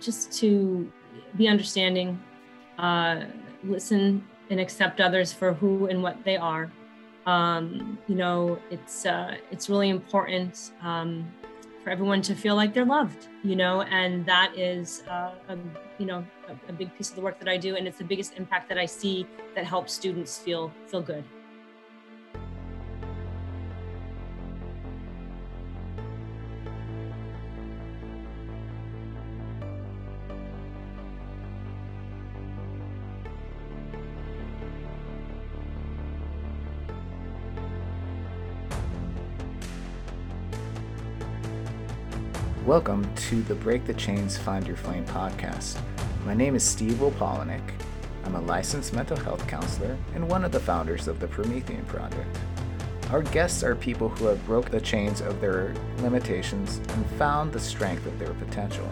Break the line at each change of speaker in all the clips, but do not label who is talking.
just to be understanding, uh, listen and accept others for who and what they are. Um, you know, it's uh, it's really important um, for everyone to feel like they're loved. You know, and that is uh, a, you know a, a big piece of the work that I do, and it's the biggest impact that I see that helps students feel feel good.
Welcome to the Break the Chains Find Your Flame podcast. My name is Steve Opolnick. I'm a licensed mental health counselor and one of the founders of the Promethean Project. Our guests are people who have broke the chains of their limitations and found the strength of their potential.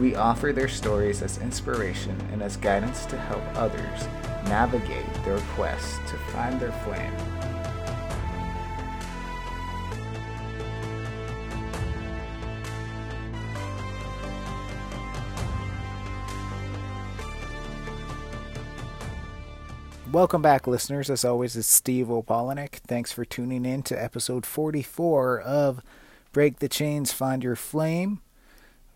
We offer their stories as inspiration and as guidance to help others navigate their quest to find their flame Welcome back, listeners. As always, it's Steve Opolnick. Thanks for tuning in to episode 44 of Break the Chains, Find Your Flame.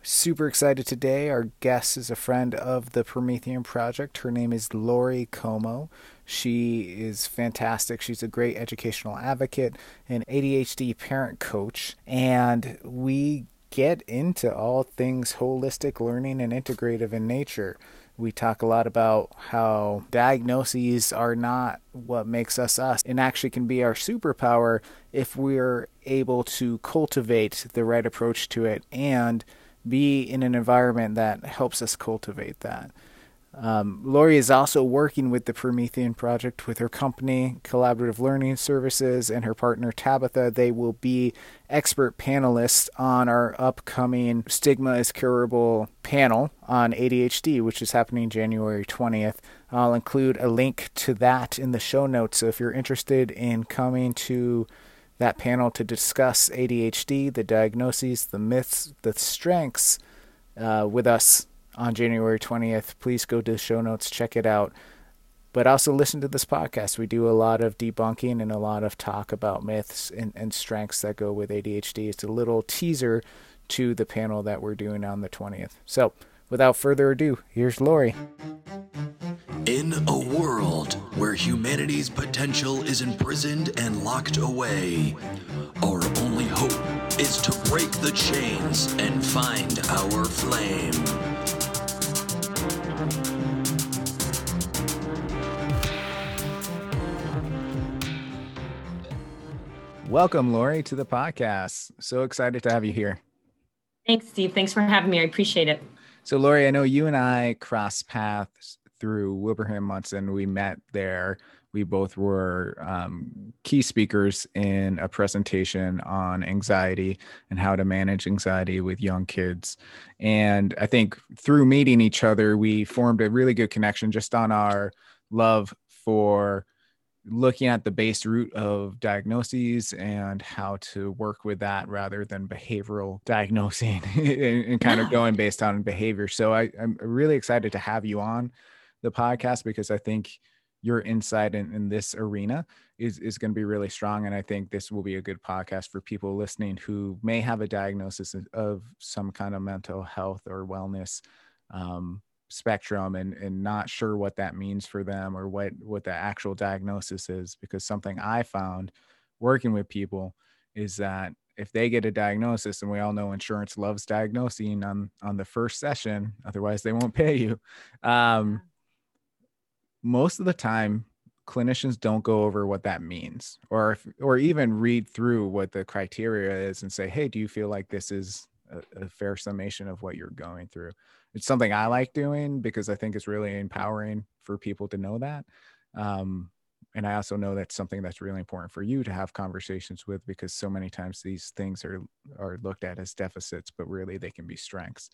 Super excited today. Our guest is a friend of the Promethean Project. Her name is Lori Como. She is fantastic. She's a great educational advocate, an ADHD parent coach, and we get into all things holistic learning and integrative in nature we talk a lot about how diagnoses are not what makes us us and actually can be our superpower if we're able to cultivate the right approach to it and be in an environment that helps us cultivate that. Um, Lori is also working with the Promethean Project with her company, Collaborative Learning Services, and her partner Tabitha. They will be expert panelists on our upcoming Stigma is Curable panel on ADHD, which is happening January 20th. I'll include a link to that in the show notes. So if you're interested in coming to that panel to discuss ADHD, the diagnoses, the myths, the strengths uh, with us on January 20th. Please go to the show notes, check it out. But also listen to this podcast. We do a lot of debunking and a lot of talk about myths and, and strengths that go with ADHD. It's a little teaser to the panel that we're doing on the 20th. So, without further ado, here's Lori.
In a world where humanity's potential is imprisoned and locked away, our only hope is to break the chains and find our flame.
Welcome, Lori, to the podcast. So excited to have you here.
Thanks, Steve. Thanks for having me. I appreciate it.
So, Lori, I know you and I crossed paths through Wilbraham Monson. We met there. We both were um, key speakers in a presentation on anxiety and how to manage anxiety with young kids. And I think through meeting each other, we formed a really good connection just on our love for looking at the base root of diagnoses and how to work with that rather than behavioral diagnosing and, and, kind of going based on behavior. So I, I'm really excited to have you on the podcast because I think your insight in, in this arena is, is going to be really strong. And I think this will be a good podcast for people listening who may have a diagnosis of some kind of mental health or wellness um, spectrum and and not sure what that means for them or what what the actual diagnosis is because something i found working with people is that if they get a diagnosis and we all know insurance loves diagnosing on on the first session otherwise they won't pay you. Um, most of the time clinicians don't go over what that means or if, or even read through what the criteria is and say hey do you feel like this is a, a fair summation of what you're going through it's something I like doing because I think it's really empowering for people to know that. Um, and I also know that's something that's really important for you to have conversations with because so many times these things are are looked at as deficits, but really they can be strengths.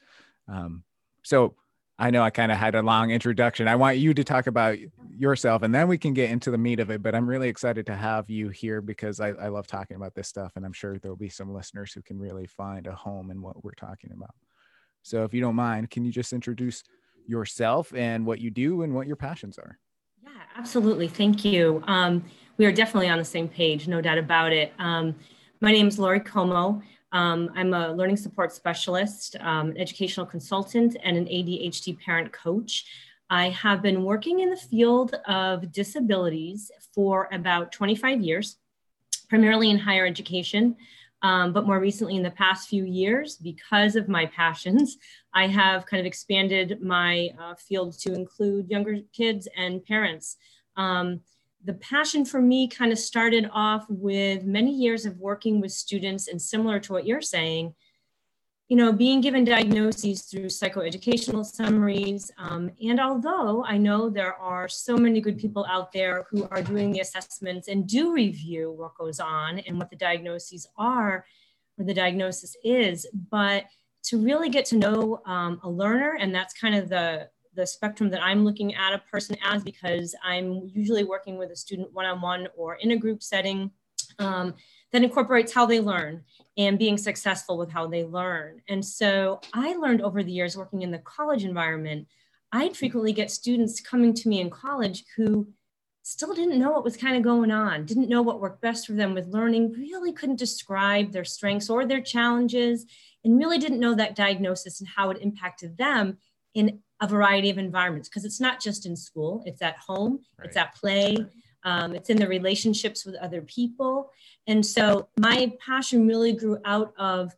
Um, so I know I kind of had a long introduction. I want you to talk about yourself and then we can get into the meat of it. But I'm really excited to have you here because I, I love talking about this stuff. And I'm sure there'll be some listeners who can really find a home in what we're talking about. So if you don't mind, can you just introduce yourself and what you do and what your passions are?
Yeah, absolutely. Thank you. Um, we are definitely on the same page, no doubt about it. Um, my name is Lori Como. Um, I'm a learning support specialist, um, educational consultant, and an ADHD parent coach. I have been working in the field of disabilities for about 25 years, primarily in higher education. Um, but more recently, in the past few years, because of my passions, I have kind of expanded my uh, field to include younger kids and parents. Um, the passion for me kind of started off with many years of working with students, and similar to what you're saying, you know, being given diagnoses through psychoeducational summaries. Um, and although I know there are so many good people out there who are doing the assessments and do review what goes on and what the diagnoses are or the diagnosis is, but to really get to know um, a learner, and that's kind of the the spectrum that I'm looking at a person as because I'm usually working with a student one-on-one or in a group setting um, that incorporates how they learn and being successful with how they learn. And so I learned over the years working in the college environment, I'd frequently get students coming to me in college who still didn't know what was kind of going on, didn't know what worked best for them with learning, really couldn't describe their strengths or their challenges, and really didn't know that diagnosis and how it impacted them in a variety of environments. Because it's not just in school, it's at home, right. it's at play, um, it's in the relationships with other people. And so my passion really grew out of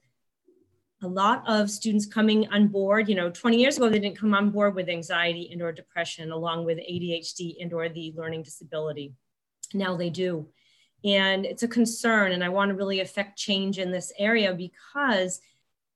a lot of students coming on board. You know, 20 years ago, they didn't come on board with anxiety and or depression along with ADHD and or the learning disability. Now they do. And it's a concern. And I want to really affect change in this area because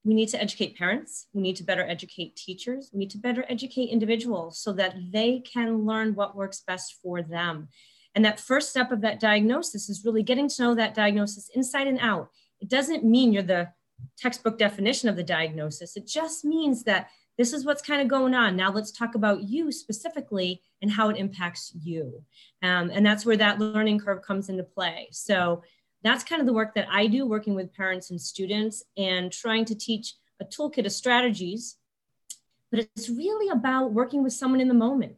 we need to educate parents. We need to better educate teachers. We need to better educate individuals so that they can learn what works best for them. And that first step of that diagnosis is really getting to know that diagnosis inside and out. It doesn't mean you're the textbook definition of the diagnosis. It just means that this is what's kind of going on. Now let's talk about you specifically and how it impacts you. Um, and that's where that learning curve comes into play. So that's kind of the work that I do, working with parents and students and trying to teach a toolkit of strategies. But it's really about working with someone in the moment.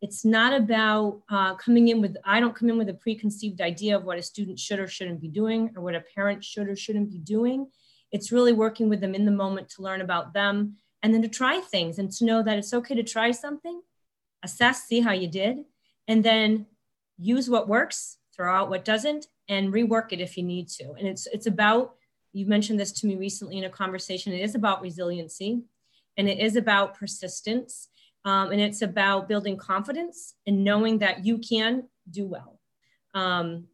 It's not about uh, coming in with, I don't come in with a preconceived idea of what a student should or shouldn't be doing or what a parent should or shouldn't be doing. It's really working with them in the moment to learn about them and then to try things and to know that it's okay to try something, assess, see how you did, and then use what works, throw out what doesn't, and rework it if you need to. And it's, it's about, you mentioned this to me recently in a conversation, it is about resiliency and it is about persistence um, and it's about building confidence and knowing that you can do well. Um,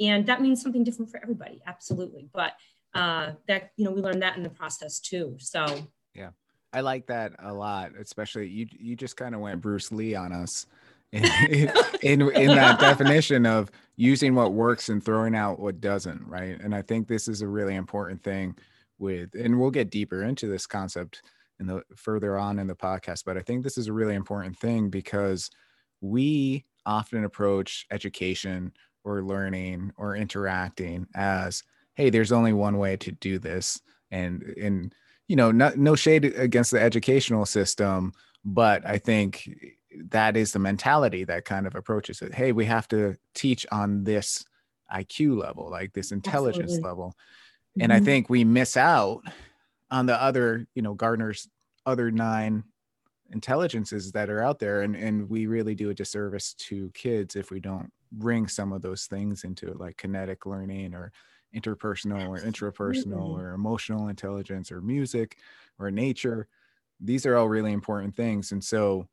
and that means something different for everybody, absolutely. But uh, that, you know, we learned that in the process too. So,
yeah, I like that a lot, especially you, you just kind of went Bruce Lee on us. in, in in that definition of using what works and throwing out what doesn't right and i think this is a really important thing with and we'll get deeper into this concept in the further on in the podcast but i think this is a really important thing because we often approach education or learning or interacting as hey there's only one way to do this and and you know not, no shade against the educational system but i think that is the mentality that kind of approaches it hey we have to teach on this iq level like this intelligence Absolutely. level and mm-hmm. i think we miss out on the other, you know, Gardner's other nine intelligences that are out there. And, and we really do a disservice to kids if we don't bring some of those things into it, like kinetic learning or interpersonal or intrapersonal or emotional intelligence or music or nature. These are all really important things. And so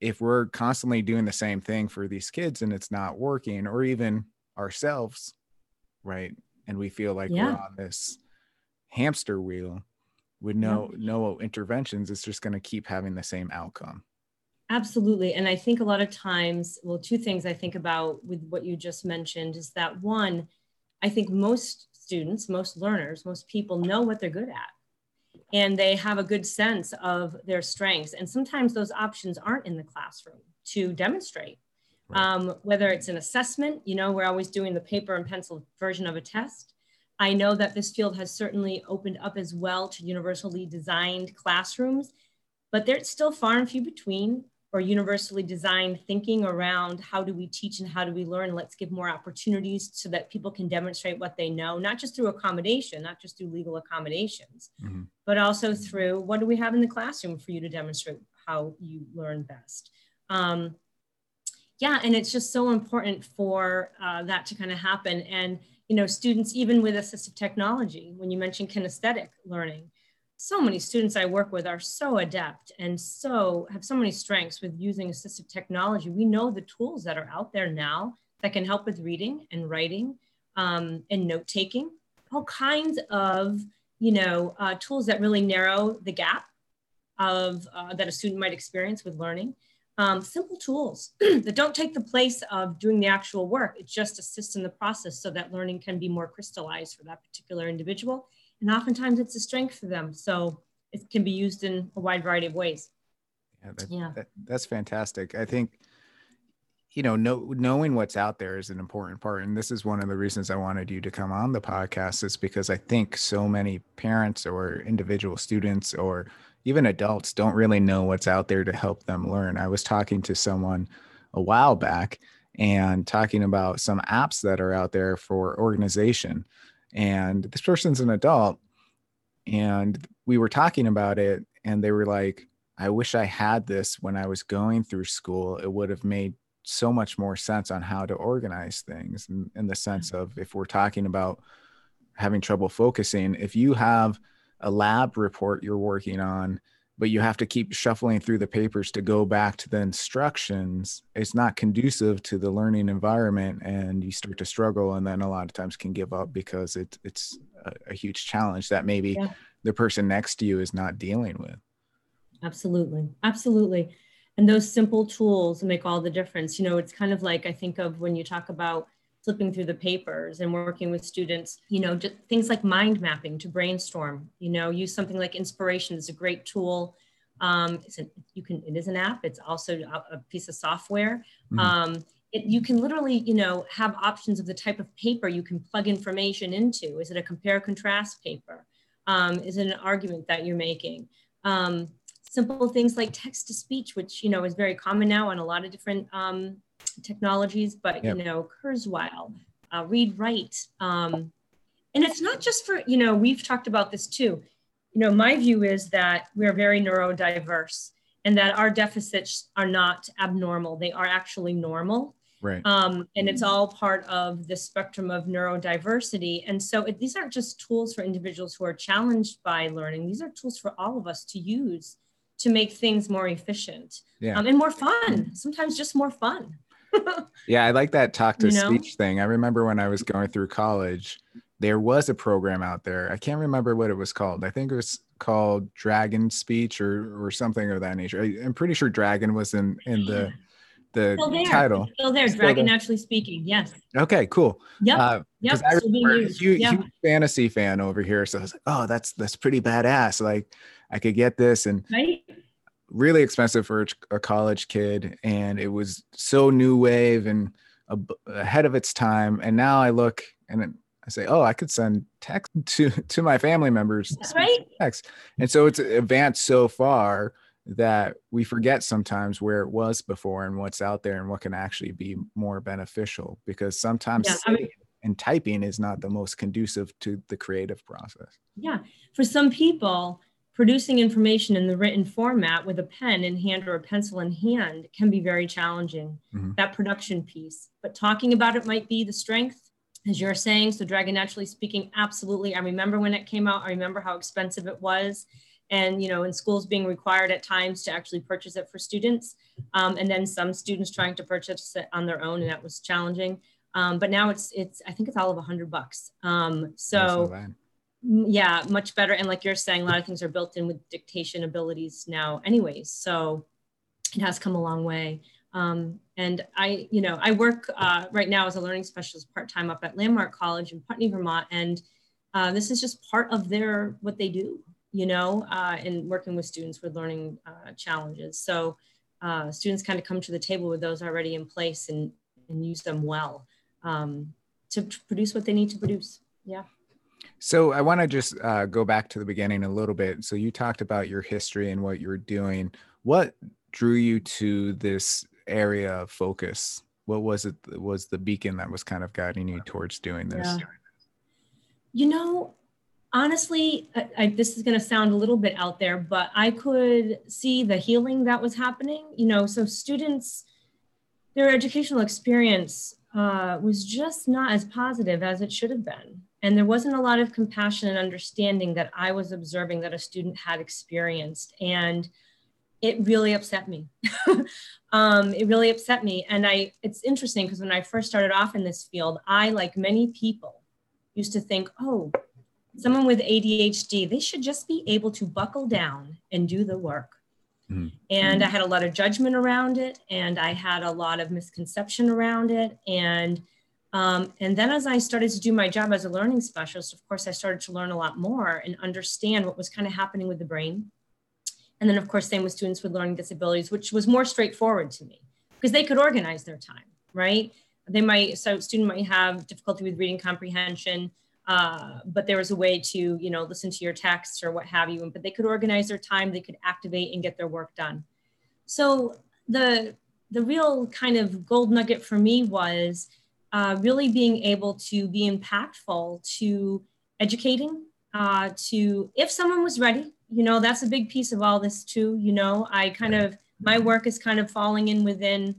if we're constantly doing the same thing for these kids and it's not working, or even ourselves, right? And we feel like yeah. we're on this hamster wheel, with no yeah. no interventions it's just going to keep having the same outcome
absolutely and i think a lot of times well two things i think about with what you just mentioned is that one i think most students most learners most people know what they're good at and they have a good sense of their strengths and sometimes those options aren't in the classroom to demonstrate right. um, whether it's an assessment you know we're always doing the paper and pencil version of a test I know that this field has certainly opened up as well to universally designed classrooms, but they're still far and few between or universally designed thinking around how do we teach and how do we learn. Let's give more opportunities so that people can demonstrate what they know not just through accommodation not just through legal accommodations mm-hmm. but also through what do we have in the classroom for you to demonstrate how you learn best. Um, yeah and it's just so important for uh, that to kind of happen. And you know students even with assistive technology when you mention kinesthetic learning so many students I work with are so adept and so have so many strengths with using assistive technology. We know the tools that are out there now that can help with reading and writing um, and note taking, all kinds of you know uh, tools that really narrow the gap of uh, that a student might experience with learning. Um, simple tools that don't take the place of doing the actual work. It just assists in the process so that learning can be more crystallized for that particular individual and oftentimes it's a strength for them. So it can be used in a wide variety of ways.
Yeah, that, yeah. That, that's fantastic. I think, you know, know, knowing what's out there is an important part. And this is one of the reasons I wanted you to come on the podcast is because I think so many parents or individual students or even adults don't really know what's out there to help them learn. I was talking to someone a while back and talking about some apps that are out there for organization. And this person's an adult and we were talking about it and they were like i wish i had this when i was going through school. It would have made so much more sense on how to organize things. In, in the sense of if we're talking about having trouble focusing if you have a lab report you're working on but you have to keep shuffling through the papers to go back to the instructions it's not conducive to the learning environment and you start to struggle and then a lot of times can give up because it, it's a, a huge challenge that maybe yeah. the person next to you is not dealing with.
Absolutely. Absolutely. And those simple tools make all the difference. You know it's kind of like i think of when you talk about flipping through the papers and working with students, you know, just things like mind mapping to brainstorm, you know, use something like inspiration is a great tool. Um, it's a, you can, it is an app. It's also a, a piece of software. Mm-hmm. Um, it, you can literally, you know, have options of the type of paper you can plug information into. Is it a compare contrast paper? Um, is it an argument that you're making? Um, simple things like text to speech, which, you know, is very common now on a lot of different um, technologies, but yep. you know, Kurzweil, uh, read write. Um, and it's not just for, you know, we've talked about this too. You know, my view is that we're very neurodiverse and that our deficits are not abnormal. They are actually normal.
Right.
Um, and it's all part of the spectrum of neurodiversity. And so it, these aren't just tools for individuals who are challenged by learning. These are tools for all of us to use to make things more efficient
yeah. um,
and more fun. Sometimes just more fun
yeah, I like that talk to you know? speech thing. I remember when I was going through college, there was a program out there. I can't remember what it was called. I think it was called Dragon Speech or or something of that nature. I, am pretty sure Dragon was in in the the
still there.
title.
Still there. Still Dragon there. naturally speaking. Yes.
Okay. Cool.
Yep. Uh, yep.
I remember huge, yep. huge fantasy fan over here, so I was like, oh, that's that's pretty badass. Like I could get this and.
Right
really expensive for a college kid and it was so new wave and ahead of its time. And now i look and i say oh i could send text to to my family members
That's right.
text. And so it's advanced so far that we forget sometimes where it was before and what's out there and what can actually be more beneficial because sometimes yeah, I mean, and typing is not the most conducive to the creative process.
Yeah for some people producing information in the written format with a pen in hand or a pencil in hand can be very challenging, mm-hmm. that production piece. But talking about it might be the strength, as you're saying. So, Dragon Naturally Speaking, absolutely. I remember when it came out, I remember how expensive it was. And, you know, in schools being required at times to actually purchase it for students. Um, and then some students trying to purchase it on their own, and that was challenging. Um, but now it's, it's, I think it's all of a hundred bucks. Um, so, yeah much better. And like you're saying a lot of things are built in with dictation abilities now anyways. So it has come a long way. Um, and i you know i work uh, right now as a learning specialist part-time up at landmark college in putney vermont. And uh, this is just part of their what they do you know uh, in working with students with learning uh, challenges. So uh, students kind of come to the table with those already in place and, and use them well um, to produce what they need to produce. Yeah
So I want to just uh, go back to the beginning a little bit. So you talked about your history and what you're doing. What drew you to this area of focus? What was it? Was the beacon that was kind of guiding you towards doing this? Yeah.
You know, honestly, I, I, this is going to sound a little bit out there, but I could see the healing that was happening. You know, so students, their educational experience uh, was just not as positive as it should have been. And there wasn't a lot of compassion and understanding that I was observing that a student had experienced. And it really upset me. um, it really upset me. And I, it's interesting because when I first started off in this field, I, like many people, used to think, oh, someone with ADHD, they should just be able to buckle down and do the work. Mm-hmm. And I had a lot of judgment around it, and I had a lot of misconception around it. And um, and then as I started to do my job as a learning specialist, of course, I started to learn a lot more and understand what was kind of happening with the brain. And then, of course, same with students with learning disabilities, which was more straightforward to me because they could organize their time, right? They might, so student might have difficulty with reading comprehension, uh, but there was a way to, you know, listen to your texts or what have you. But they could organize their time, they could activate and get their work done. So the the real kind of gold nugget for me was uh, really being able to be impactful to educating, uh, to if someone was ready, you know, that's a big piece of all this too. You know, I kind of, my work is kind of falling in within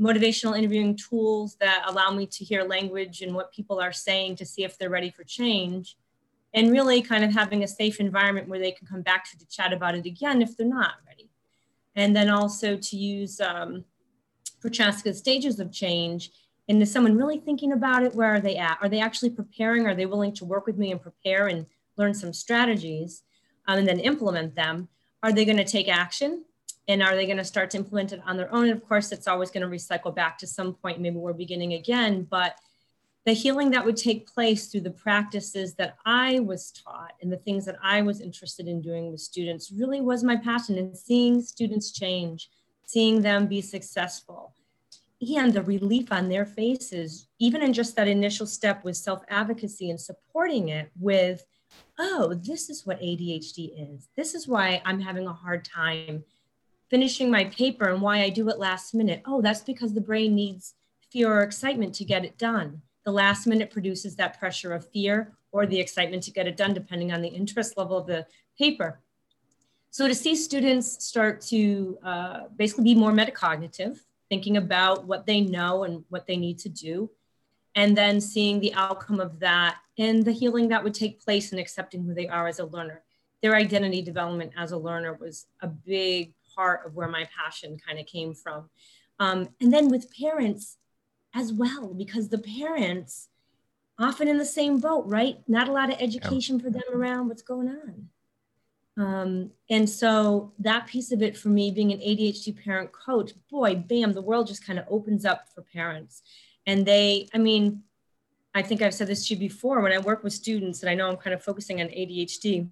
motivational interviewing tools that allow me to hear language and what people are saying to see if they're ready for change. And really kind of having a safe environment where they can come back to, to chat about it again if they're not ready. And then also to use um, Prochaska's stages of change and is someone really thinking about it? Where are they at? Are they actually preparing? Are they willing to work with me and prepare and learn some strategies um, and then implement them? Are they going to take action? And are they going to start to implement it on their own? And of course, it's always going to recycle back to some point. Maybe we're beginning again, but the healing that would take place through the practices that I was taught and the things that I was interested in doing with students really was my passion and seeing students change, seeing them be successful and the relief on their faces, even in just that initial step with self advocacy and supporting it with, oh, this is what ADHD is. This is why I'm having a hard time finishing my paper and why I do it last minute. Oh, that's because the brain needs fear or excitement to get it done. The last minute produces that pressure of fear or the excitement to get it done, depending on the interest level of the paper. So to see students start to uh, basically be more metacognitive, thinking about what they know and what they need to do, and then seeing the outcome of that and the healing that would take place in accepting who they are as a learner. Their identity development as a learner was a big part of where my passion kind of came from. Um, and then with parents as well, because the parents often in the same boat, right? Not a lot of education for them around what's going on. Um, and so that piece of it for me, being an ADHD parent coach, boy, bam, the world just kind of opens up for parents. And they, I mean, I think I've said this to you before when I work with students, and I know I'm kind of focusing on ADHD,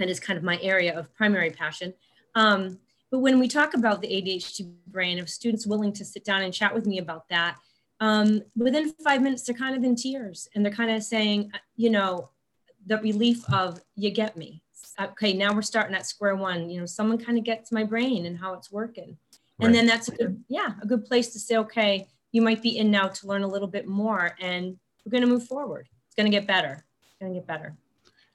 and is kind of my area of primary passion. Um, but when we talk about the ADHD brain, of students willing to sit down and chat with me about that, um, within five minutes, they're kind of in tears and they're kind of saying, you know, the relief of, you get me okay, now we're starting at square one. You know, someone kind of gets my brain and how it's working. Right. And then that's a good, yeah, a good place to say, okay, you might be in now to learn a little bit more and we're going to move forward. It's going to get better. It's going to get better.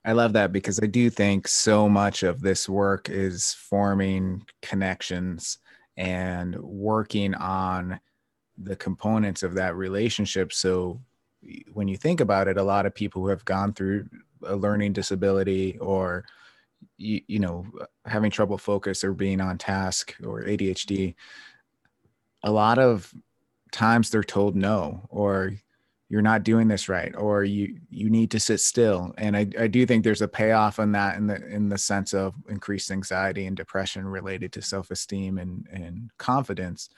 I love that because I do think so much of this work is forming connections and working on the components of that relationship. So when you think about it, a lot of people who have gone through a learning disability or you, you know having trouble focus or being on task or adhd a lot of times they're told no or you're not doing this right or you you need to sit still. And I, I do think there's a payoff on that in the in the sense of increased anxiety and depression related to self-esteem and and confidence.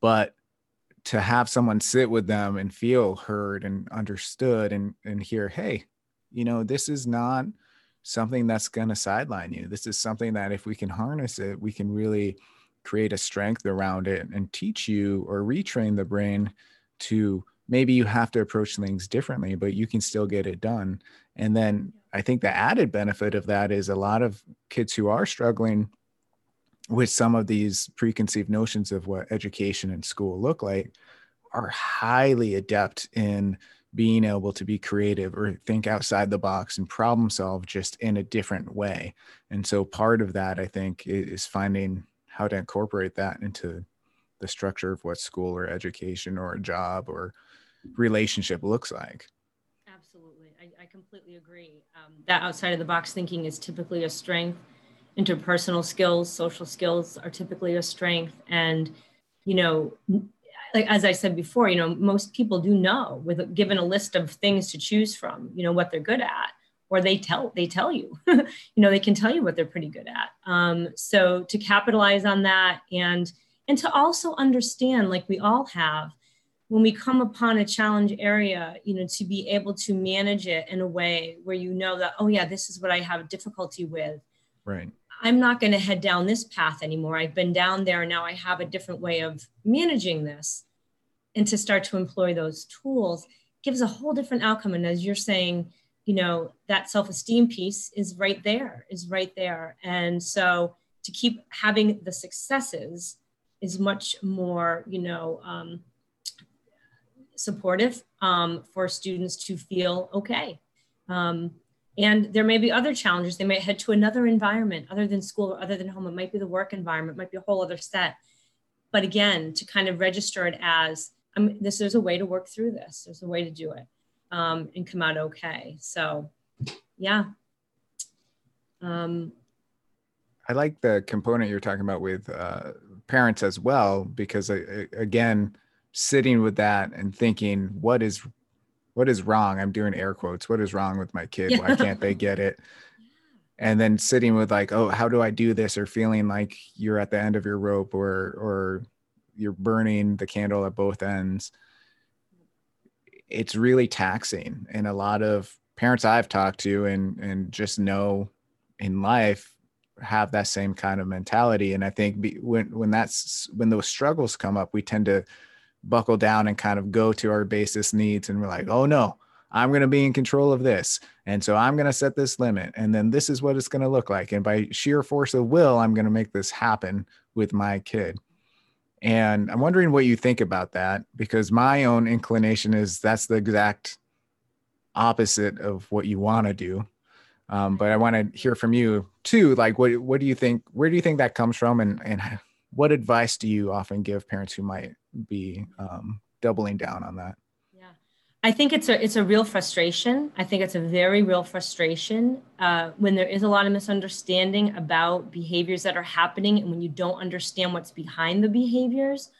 But to have someone sit with them and feel heard and understood and and hear hey you know this is not something that's going to sideline you. This is something that if we can harness it, we can really create a strength around it and teach you or retrain the brain to maybe you have to approach things differently, but you can still get it done. And then I think the added benefit of that is a lot of kids who are struggling with some of these preconceived notions of what education and school look like are highly adept in being able to be creative or think outside the box and problem solve just in a different way. And so part of that, I think, is finding how to incorporate that into the structure of what school or education or a job or relationship looks like.
Absolutely. I, I completely agree. Um, that outside of the box thinking is typically a strength. Interpersonal skills, social skills are typically a strength. And, you know, like as I said before, you know, most people do know with given a list of things to choose from, you know, what they're good at, or they tell they tell you, you know, they can tell you what they're pretty good at. Um, so to capitalize on that and and to also understand, like we all have, when we come upon a challenge area, you know, to be able to manage it in a way where you know that, oh yeah, this is what I have difficulty with.
Right.
I'm not going to head down this path anymore. I've been down there. Now I have a different way of managing this. And to start to employ those tools gives a whole different outcome. And as you're saying, you know, that self esteem piece is right there, is right there. And so to keep having the successes is much more, you know, um, supportive um, for students to feel okay. Um, and there may be other challenges. They might head to another environment other than school or other than home. It might be the work environment, it might be a whole other set. But again, to kind of register it as I'm, this, there's a way to work through this. There's a way to do it um, and come out okay. So, yeah. Um,
I like the component you're talking about with uh, parents as well, because uh, again, sitting with that and thinking, what is what is wrong? I'm doing air quotes. What is wrong with my kid? Why can't they get it? And then sitting with like, oh, how do I do this? Or feeling like you're at the end of your rope or or you're burning the candle at both ends. It's really taxing. And a lot of parents I've talked to and and just know in life have that same kind of mentality. And I think be, when when that's when those struggles come up, we tend to buckle down and kind of go to our basis needs and we're like oh no i'm going to be in control of this and so i'm going to set this limit and then this is what it's going to look like and by sheer force of will i'm going to make this happen with my kid. And i'm wondering what you think about that because my own inclination is that's the exact opposite of what you want to do. Um, but i want to hear from you too like what, what do you think where do you think that comes from and, and what advice do you often give parents who might be um, doubling down on that?
Yeah, I think it's a it's a real frustration. I think it's a very real frustration uh, when there is a lot of misunderstanding about behaviors that are happening, and when you don't understand what's behind the behaviors,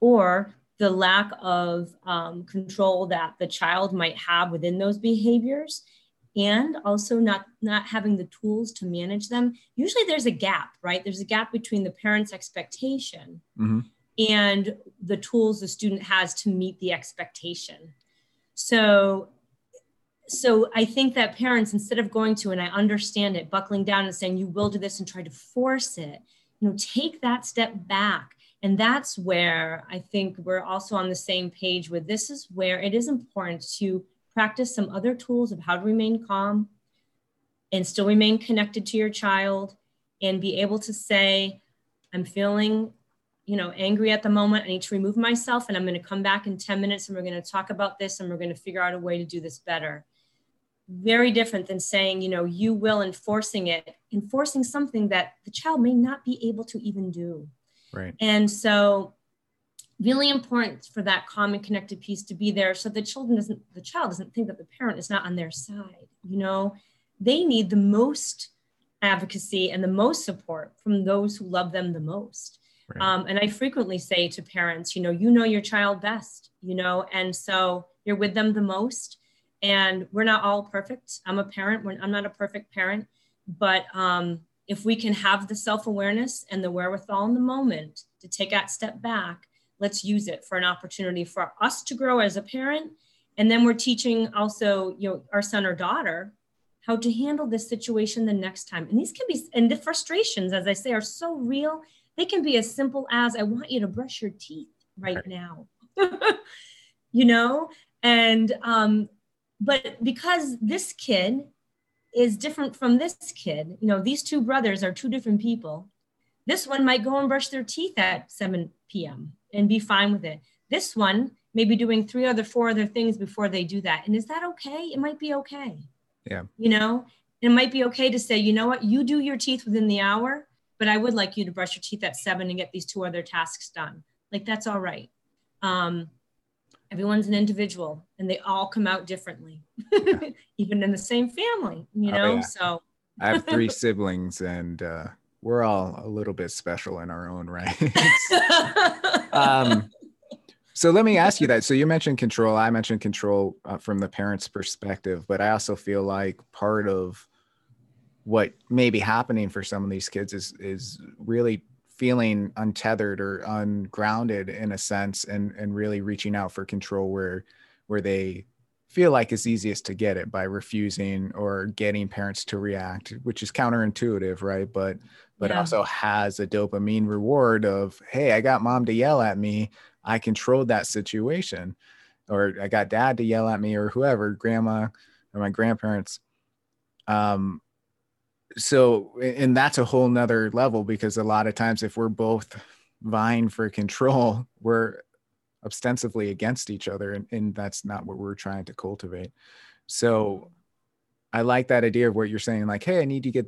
or the lack of um, control that the child might have within those behaviors and also not not having the tools to manage them usually there's a gap right there's a gap between the parent's expectation mm-hmm. And the tools the student has to meet the expectation. So so i think that parents instead of going to and i understand it buckling down and saying you will do this and try to force it you know take that step back. And that's where i think we're also on the same page with this is where it is important to practice some other tools of how to remain calm and still remain connected to your child and be able to say, I'm feeling, you know, angry at the moment. I need to remove myself and I'm going to come back in 10 minutes and we're going to talk about this and we're going to figure out a way to do this better. Very different than saying, you know, you will enforcing it, enforcing something that the child may not be able to even do.
Right.
And so really important for that common connected piece to be there so the children doesn't the child doesn't think that the parent is not on their side you know they need the most advocacy and the most support from those who love them the most right. um, and i frequently say to parents you know you know your child best you know and so you're with them the most. And we're not all perfect. I'm a parent. I'm not a perfect parent. But um, if we can have the self-awareness and the wherewithal in the moment to take that step back let's use it for an opportunity for us to grow as a parent. And then we're teaching also you know our son or daughter how to handle this situation the next time. And these can be and the frustrations as i say are so real they can be as simple as i want you to brush your teeth right, right. now you know? And, um, but because this kid is different from this kid, you know, these two brothers are two different people. This one might go and brush their teeth at 7 p.m. and be fine with it. This one may be doing three other, four other things before they do that. And is that okay? It might be okay.
Yeah.
You know, it might be okay to say, you know what, you do your teeth within the hour, but I would like you to brush your teeth at seven and get these two other tasks done. Like that's all right. Um, everyone's an individual and they all come out differently, even in the same family, you oh, know? Oh, yeah. So
I have three siblings and uh, we're all a little bit special in our own right. um, so let me ask you that. So you mentioned control. I mentioned control uh, from the parent's perspective, but I also feel like part of what may be happening for some of these kids is is really feeling untethered or ungrounded in a sense and and really reaching out for control where where they feel like it's easiest to get it by refusing or getting parents to react which is counterintuitive right but but yeah. also has a dopamine reward of hey i got mom to yell at me I controlled that situation, or I got dad to yell at me, or whoever, grandma or my grandparents. Um, so, and that's a whole nother level because a lot of times, if we're both vying for control, we're ostensibly against each other, and, and that's not what we're trying to cultivate. So, I like that idea of what you're saying, like, hey, I need to get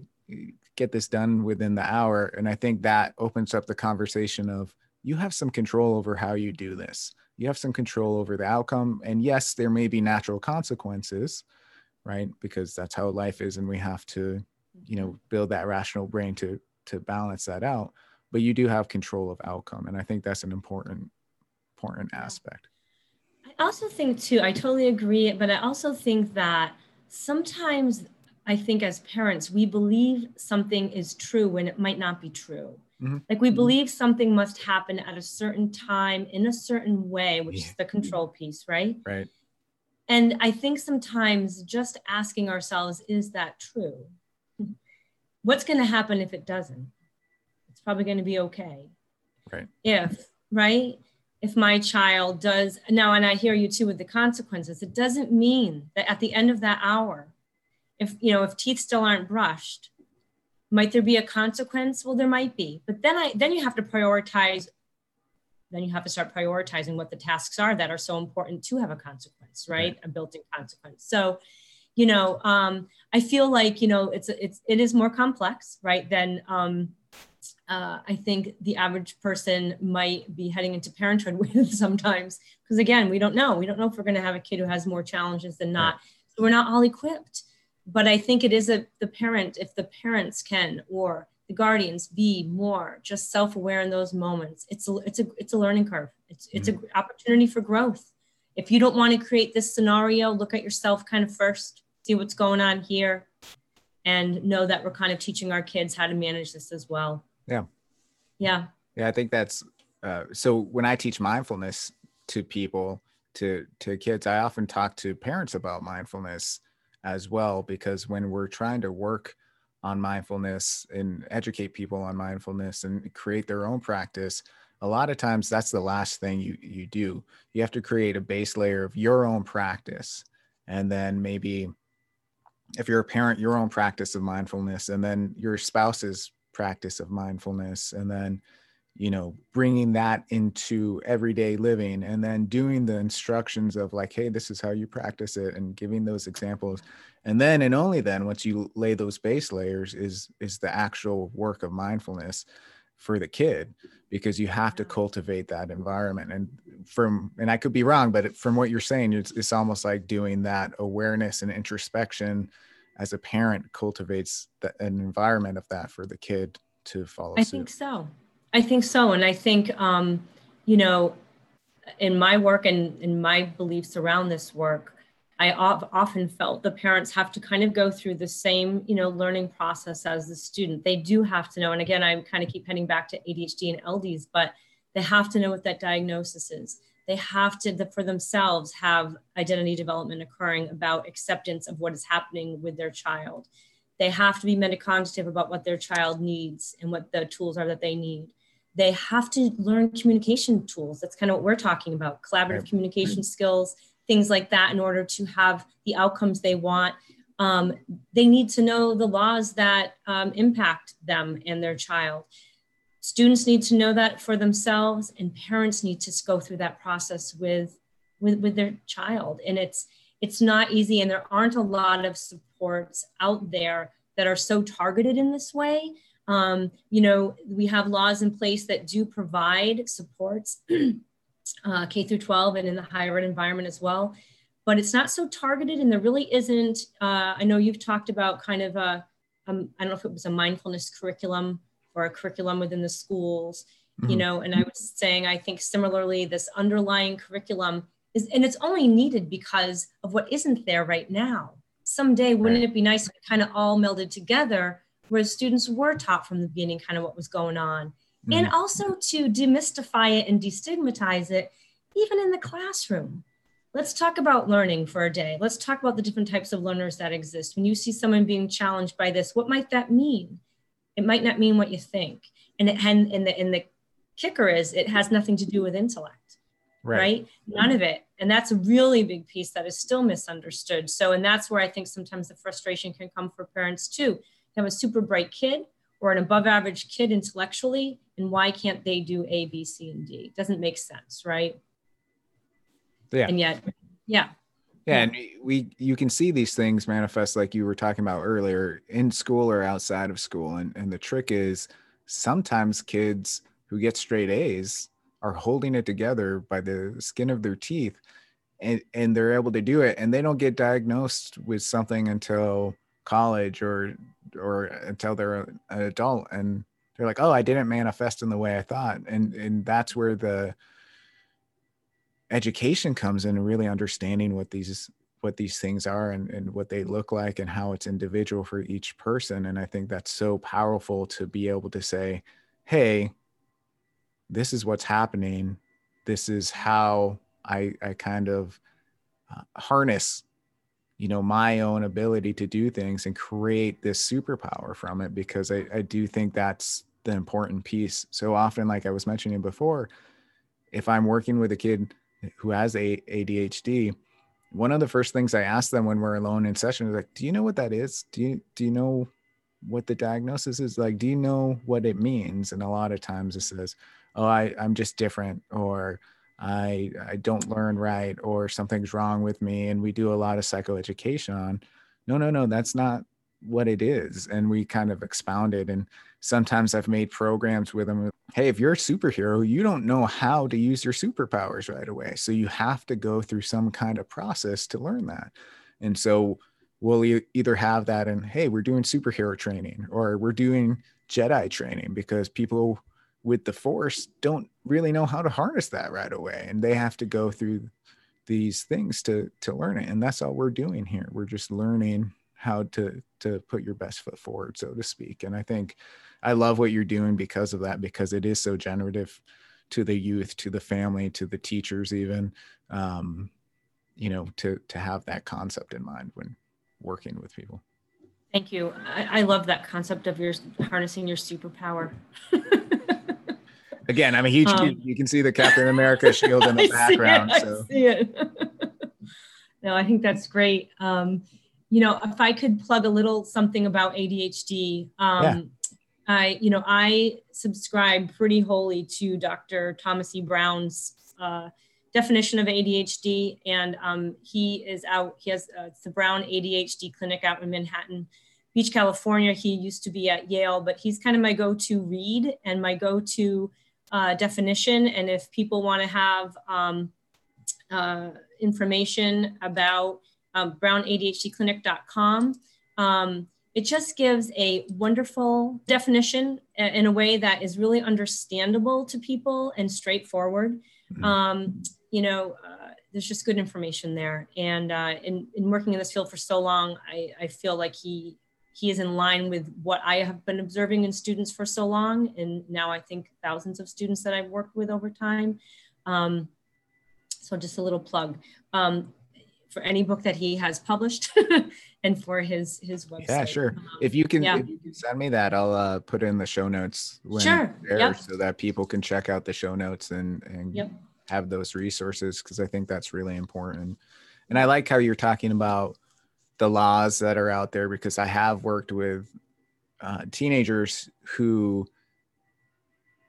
get this done within the hour, and I think that opens up the conversation of you have some control over how you do this. You have some control over the outcome. And yes, there may be natural consequences, right? Because that's how life is. And we have to, you know, build that rational brain to to balance that out. But you do have control of outcome. And I think that's an important, important aspect.
I also think too, I totally agree, but I also think that sometimes I think as parents, we believe something is true when it might not be true. Mm-hmm. Like we mm-hmm. believe something must happen at a certain time in a certain way, which yeah. is the control piece, right?
Right.
And I think sometimes just asking ourselves, is that true? What's going to happen if it doesn't? It's probably going to be okay.
Right.
If, right? If my child does now, and I hear you too with the consequences, it doesn't mean that at the end of that hour, if you know, if teeth still aren't brushed, might there be a consequence well there might be but then i then you have to prioritize then you have to start prioritizing what the tasks are that are so important to have a consequence right, right. a built-in consequence so you know um, i feel like you know it's it's it is more complex right than um, uh, i think the average person might be heading into parenthood with sometimes because again we don't know we don't know if we're going to have a kid who has more challenges than not right. so we're not all equipped but I think it is a the parent if the parents can or the guardians be more just self-aware in those moments. It's a it's a it's a learning curve. It's it's mm-hmm. an opportunity for growth. If you don't want to create this scenario, look at yourself kind of first, see what's going on here, and know that we're kind of teaching our kids how to manage this as well.
Yeah.
Yeah.
Yeah, I think that's uh, so. When I teach mindfulness to people, to to kids, I often talk to parents about mindfulness as well because when we're trying to work on mindfulness and educate people on mindfulness and create their own practice a lot of times that's the last thing you you do you have to create a base layer of your own practice and then maybe if you're a parent your own practice of mindfulness and then your spouse's practice of mindfulness and then you know bringing that into everyday living and then doing the instructions of like hey this is how you practice it and giving those examples. And then and only then once you lay those base layers is is the actual work of mindfulness for the kid because you have to cultivate that environment and from and i could be wrong but from what you're saying it's, it's almost like doing that awareness and introspection as a parent cultivates the, an environment of that for the kid to follow
i
suit.
think so I think so. And I think, um, you know, in my work and in my beliefs around this work, I often felt the parents have to kind of go through the same, you know, learning process as the student. They do have to know. And again, I kind of keep heading back to ADHD and LDs, but they have to know what that diagnosis is. They have to, for themselves, have identity development occurring about acceptance of what is happening with their child. They have to be metacognitive about what their child needs and what the tools are that they need they have to learn communication tools. That's kind of what we're talking about collaborative right. communication skills, things like that, in order to have the outcomes they want. Um, they need to know the laws that um, impact them and their child. Students need to know that for themselves, and parents need to go through that process with, with, with their child. And it's it's not easy, and there aren't a lot of supports out there that are so targeted in this way. Um, you know, we have laws in place that do provide supports uh, K through 12 and in the higher ed environment as well, but it's not so targeted and there really isn't, uh, I know you've talked about kind of a, um, I don't know if it was a mindfulness curriculum or a curriculum within the schools, mm-hmm. you know, and I was saying, I think similarly, this underlying curriculum is, and it's only needed because of what isn't there right now. Someday, wouldn't it be nice if it kind of all melded together where students were taught from the beginning kind of what was going on. Mm. And also to demystify it and destigmatize it, even in the classroom. Let's talk about learning for a day. Let's talk about the different types of learners that exist. When you see someone being challenged by this, what might that mean? It might not mean what you think. And, it, and, and, the, and the kicker is it has nothing to do with intellect, right. right? None of it. And that's a really big piece that is still misunderstood. So, and that's where I think sometimes the frustration can come for parents too You have a super bright kid or an above average kid intellectually, and why can't they do A, B, C, and D? It doesn't make sense, right?
Yeah.
And yet, yeah.
Yeah, and we you can see these things manifest like you were talking about earlier in school or outside of school. And and the trick is sometimes kids who get straight A's are holding it together by the skin of their teeth and, and they're able to do it and they don't get diagnosed with something until college or or until they're an adult. And they're like oh i didn't manifest in the way i thought. And and that's where the education comes in really understanding what these what these things are and, and what they look like and how it's individual for each person. And i think that's so powerful to be able to say hey this is what's happening. This is how i i kind of uh, harness you know my own ability to do things and create this superpower from it because I, I do think that's the important piece. So often like i was mentioning before if i'm working with a kid who has a adhd one of the first things i ask them when we're alone in session is like do you know what that is? Do you do you know what the diagnosis is? Like do you know what it means? And a lot of times it says oh i i'm just different or I I don't learn right or something's wrong with me and we do a lot of psychoeducation on no no no that's not what it is and we kind of expound it and sometimes I've made programs with them hey if you're a superhero you don't know how to use your superpowers right away so you have to go through some kind of process to learn that and so we'll either have that and hey we're doing superhero training or we're doing jedi training because people with the force don't really know how to harness that right away. And they have to go through these things to to learn it. And that's all we're doing here. We're just learning how to to put your best foot forward so to speak. And i think i love what you're doing because of that because it is so generative to the youth to the family to the teachers even um you know to to have that concept in mind when working with people.
Thank you. I, I love that concept of your harnessing your superpower
Again, I'm a huge um, You can see the Captain America shield in the background.
It, so. I see it. no, I think that's great. Um, you know, if I could plug a little something about ADHD, um, yeah. I, you know, I subscribe pretty wholly to Dr. Thomas E. Brown's uh, definition of ADHD, and um, he is out. He has uh, the Brown ADHD clinic out in Manhattan Beach, California. He used to be at Yale, but he's kind of my go-to read and my go-to uh, definition. And if people want to have um, uh, information about um, brownadhdclinic.com, um, it just gives a wonderful definition in a way that is really understandable to people and straightforward. Mm-hmm. Um, you know, uh, there's just good information there. And uh, in, in working in this field for so long, I, I feel like he he is in line with what I have been observing in students for so long. And now I think thousands of students that I've worked with over time. Um, so just a little plug. Um, for any book that he has published and for his his website.
Yeah, sure. Um, if you can, yeah. if you can send me that, I'll uh, put in the show notes.
sure.
There, yep. So that people can check out the show notes and and yep. have those resources because I think that's really important. And I like how you're talking about the laws that are out there because I have worked with uh, teenagers who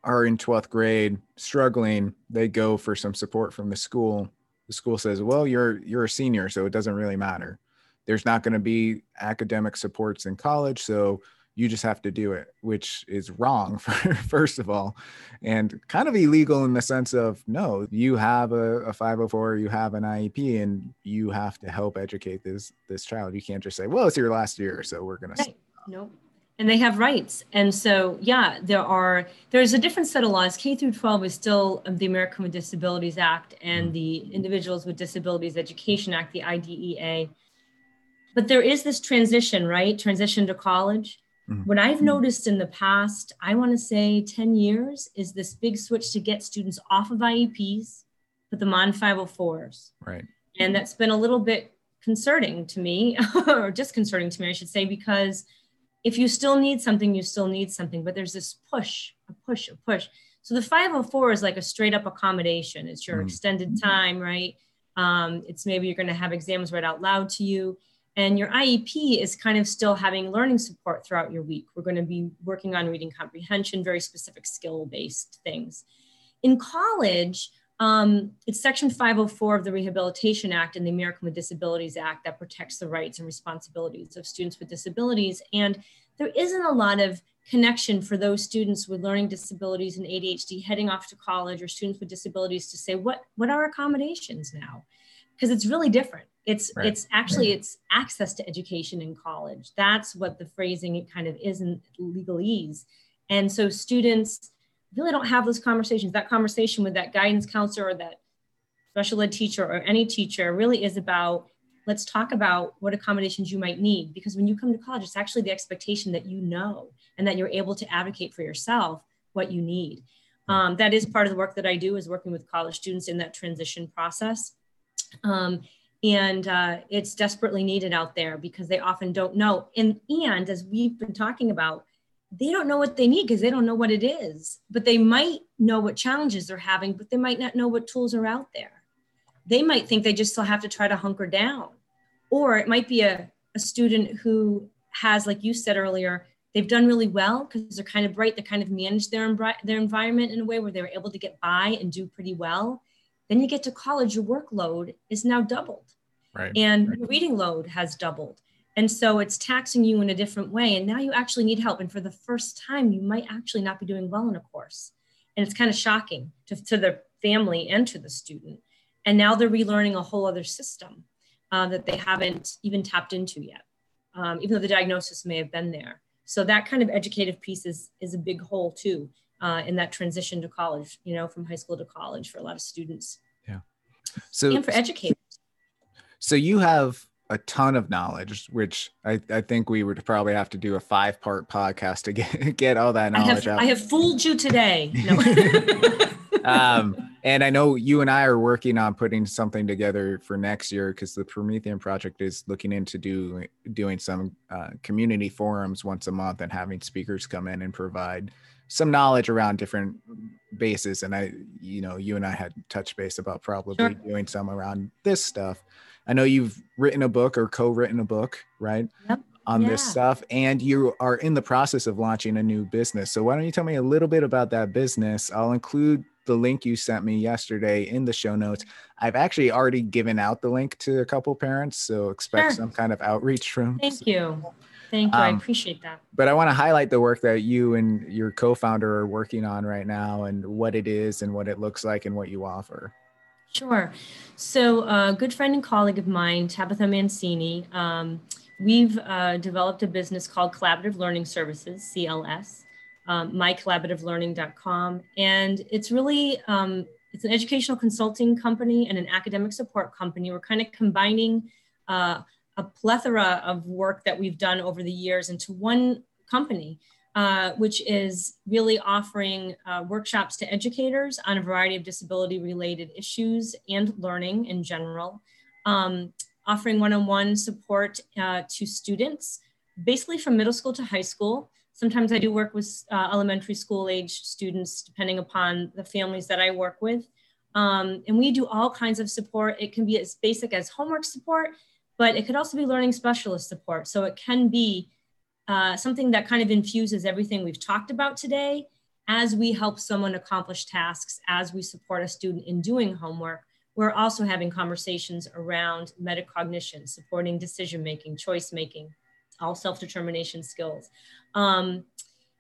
are in 12th grade struggling. They go for some support from the school. The school says well you're you're a senior so it doesn't really matter. There's not going to be academic supports in college so you just have to do it which is wrong for, first of all and kind of illegal in the sense of no you have a, a 504 you have an iep and you have to help educate this this child. You can't just say well it's your last year so we're going
right. to nope. And they have rights. And so yeah there are there's a different set of laws. K through 12 is still the american with disabilities act and mm-hmm. the individuals with disabilities education act the idea but there is this transition right? Transition to college mm-hmm. what i've noticed in the past i want to say 10 years is this big switch to get students off of ieps put them on 504s
right
and that's been a little bit concerning to me or disconcerting to me i should say because if you still need something, you still need something, but there's this push, a push, a push. So the 504 is like a straight up accommodation. It's your mm. extended time, right? Um, it's maybe you're going to have exams read out loud to you. And your IEP is kind of still having learning support throughout your week. We're going to be working on reading comprehension, very specific skill based things. In college, um, it's Section 504 of the Rehabilitation Act and the American with Disabilities Act that protects the rights and responsibilities of students with disabilities. And there isn't a lot of connection for those students with learning disabilities and ADHD heading off to college or students with disabilities to say, what, what are accommodations now? Because it's really different. It's, right. it's actually, it's access to education in college. That's what the phrasing it kind of is in legalese. And so students, really don't have those conversations. That conversation with that guidance counselor or that special ed teacher or any teacher really is about let's talk about what accommodations you might need because when you come to college it's actually the expectation that you know and that you're able to advocate for yourself what you need um, that is part of the work that i do is working with college students in that transition process um, and uh, it's desperately needed out there because they often don't know and and as we've been talking about they don't know what they need because they don't know what it is, but they might know what challenges they're having, but they might not know what tools are out there. They might think they just still have to try to hunker down. Or it might be a, a student who has, like you said earlier, they've done really well because they're kind of bright, they kind of manage their, their environment in a way where they were able to get by and do pretty well. Then you get to college, your workload is now doubled.
Right.
And
right.
your reading load has doubled and so it's taxing you in a different way. And now you actually need help. And for the first time, you might actually not be doing well in a course. And it's kind of shocking to, to the family and to the student. And now they're relearning a whole other system uh, that they haven't even tapped into yet, um, even though the diagnosis may have been there. So that kind of educative piece is, is a big hole too uh, in that transition to college, you know, from high school to college for a lot of students.
Yeah. So
and for educators.
So you have a ton of knowledge, which I, I think we would probably have to do a five part podcast to get get all that knowledge
I
have,
out. I have fooled you today. No.
um, and I know you and I are working on putting something together for next year because the Promethean project is looking into do doing some uh, community forums once a month and having speakers come in and provide some knowledge around different bases. And I, you know, you and I had touch base about probably sure. doing some around this stuff. I know you've written a book or co-written a book, right?
Yep.
On yeah. this stuff, and you are in the process of launching a new business. So why don't you tell me a little bit about that business? I'll include the link you sent me yesterday in the show notes. I've actually already given out the link to a couple parents, so expect sure. some kind of outreach from.
Thank you. Thank you. Um, I appreciate that.
But I want to highlight the work that you and your co-founder are working on right now and what it is and what it looks like and what you offer.
Sure. So, a good friend and colleague of mine, Tabitha Mancini, um, we've uh, developed a business called Collaborative Learning Services, CLS, um, mycollaborativelearning.com. And it's really, um, it's an educational consulting company and an academic support company. We're kind of combining uh, a plethora of work that we've done over the years into one company uh, which is really offering uh, workshops to educators on a variety of disability related issues and learning in general. um, offering one-on-one support uh, to students, basically from middle school to high school. Sometimes I do work with uh, elementary school age students, depending upon the families that I work with. Um, and we do all kinds of support. It can be as basic as homework support, but it could also be learning specialist support. So it can be uh, something that kind of infuses everything we've talked about today as we help someone accomplish tasks, as we support a student in doing homework. We're also having conversations around metacognition, supporting decision making, choice making, all self determination skills. Um,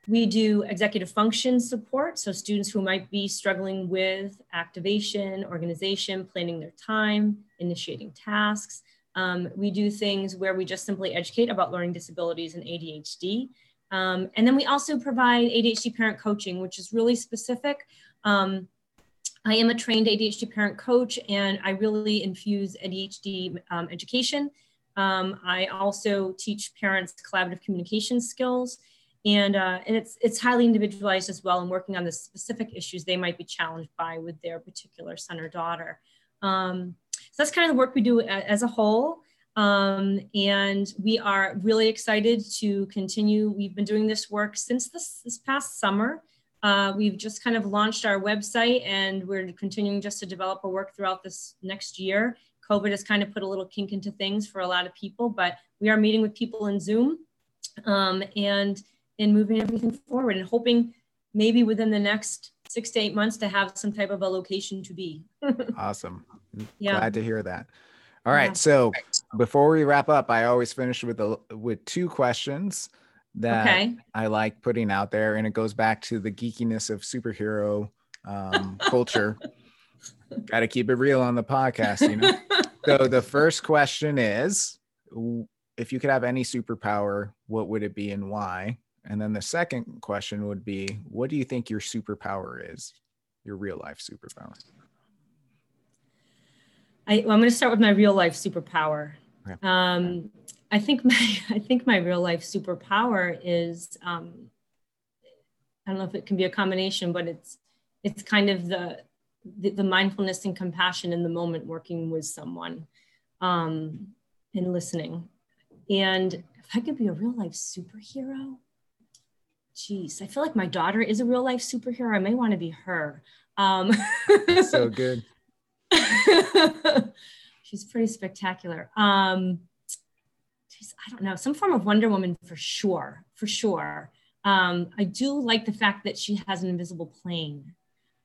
we do executive function support, so students who might be struggling with activation, organization, planning their time, initiating tasks. Um, we do things where we just simply educate about learning disabilities and ADHD. Um, and then we also provide ADHD parent coaching, which is really specific. Um, I am a trained ADHD parent coach, and I really infuse ADHD um, education. Um, I also teach parents collaborative communication skills and uh, and it's it's highly individualized as well and working on the specific issues they might be challenged by with their particular son or daughter um, so that's kind of the work we do as a whole. Um, and we are really excited to continue. We've been doing this work since this this past summer. Uh, we've just kind of launched our website and we're continuing just to develop our work throughout this next year. Covid has kind of put a little kink into things for a lot of people but we are meeting with people in zoom um, and in moving everything forward and hoping maybe within the next six to eight months to have some type of a location to be.
awesome. Yeah. Glad to hear that. All right. Yeah. So before we wrap up, I always finish with a with two questions that okay. I like putting out there, and it goes back to the geekiness of superhero um, culture. Got to keep it real on the podcast, you know. so the first question is, if you could have any superpower, what would it be and why? And then the second question would be what do you think your superpower is? Your real life superpower?
I, well, I'm going to start with my real life superpower. Okay. Um, I think my I think my real life superpower is um, I don't know if it can be a combination, but it's it's kind of the the, the mindfulness and compassion in the moment, working with someone um, and listening. And if I could be a real life superhero, geez, I feel like my daughter is a real life superhero. I may want to be her. Um,
so good.
she's pretty spectacular. Um, geez, I don't know, some form of Wonder Woman for sure, for sure. Um, I do like the fact that she has an invisible plane.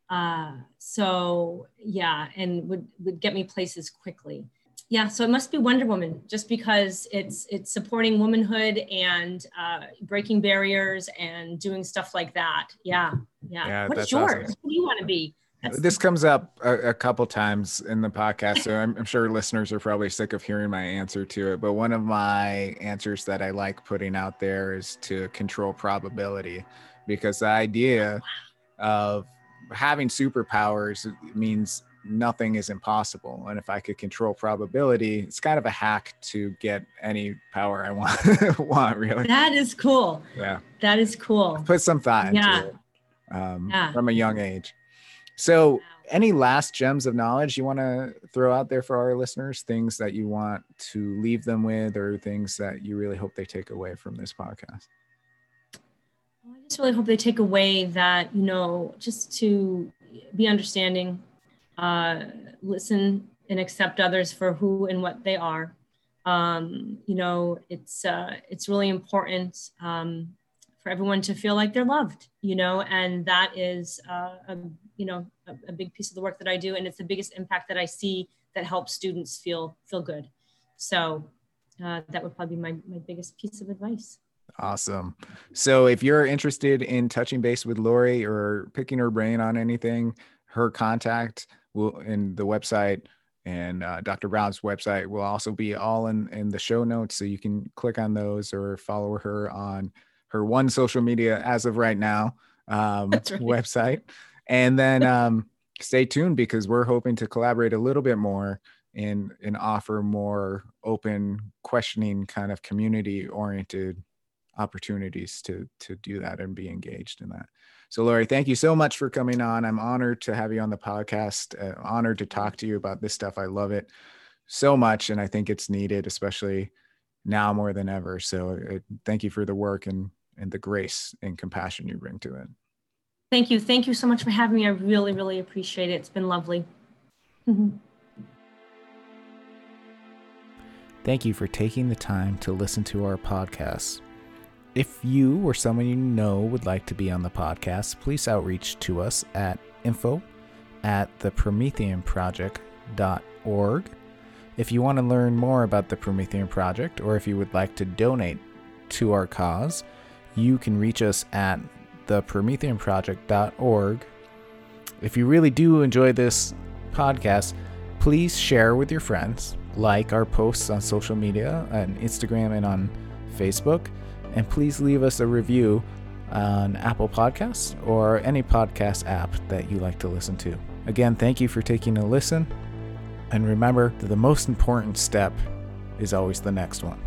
Uh, so yeah, and would would get me places quickly yeah so it must be wonder woman just because it's it's supporting womanhood and uh, breaking barriers and doing stuff like that. Yeah yeah, yeah what's yours? awesome. what do you want to be?
That's this comes up a, a, couple times in the podcast so I'm, I'm sure listeners are probably sick of hearing my answer to it but one of my answers that i like putting out there is to control probability because the idea of having superpowers means nothing is impossible. And if I could control probability, it's kind of a hack to get any power I want. want really.
That is cool.
Yeah.
That is cool.
Put some thought yeah. into it um, yeah. from a young age. So, any last gems of knowledge you want to throw out there for our listeners? Things that you want to leave them with, or things that you really hope they take away from this podcast?
I just really hope they take away that, you know, just to be understanding uh, listen and accept others for who and what they are. Um, you know, it's uh, it's really important um, for everyone to feel like they're loved. You know, and that is uh, a, you know a, a, big piece of the work that I do, and it's the biggest impact that I see that helps students feel feel good. So uh, that would probably be my my biggest piece of advice.
Awesome. So if you're interested in touching base with Lori or picking her brain on anything, her contact will in the website and uh, Dr. Brown's website will also be all in in the show notes, so you can click on those or follow her on her one social media as of right now um, right. website, and then um, stay tuned because we're hoping to collaborate a little bit more and and offer more open questioning kind of community oriented opportunities to to do that and be engaged in that. So, Lori, thank you so much for coming on. I'm honored to have you on the podcast. Uh, honored to talk to you about this stuff. I love it. so much, and I think it's needed, especially now more than ever. So uh, thank you for the work and and the grace and compassion you bring to it.
Thank you. Thank you so much for having me. I really, really appreciate it. It's been lovely.
Thank you for taking the time to listen to our podcast. If you or someone you know would like to be on the podcast, please outreach to us at info at the Project.org. If you want to learn more about the Promethean Project or if you would like to donate to our cause, you can reach us at theprometheanproject.org. If you really do enjoy this podcast, please share with your friends, like our posts on social media, on Instagram and on Facebook, and please leave us a review on Apple Podcasts or any podcast app that you like to listen to. Again, thank you for taking a listen, and remember that the most important step is always the next one.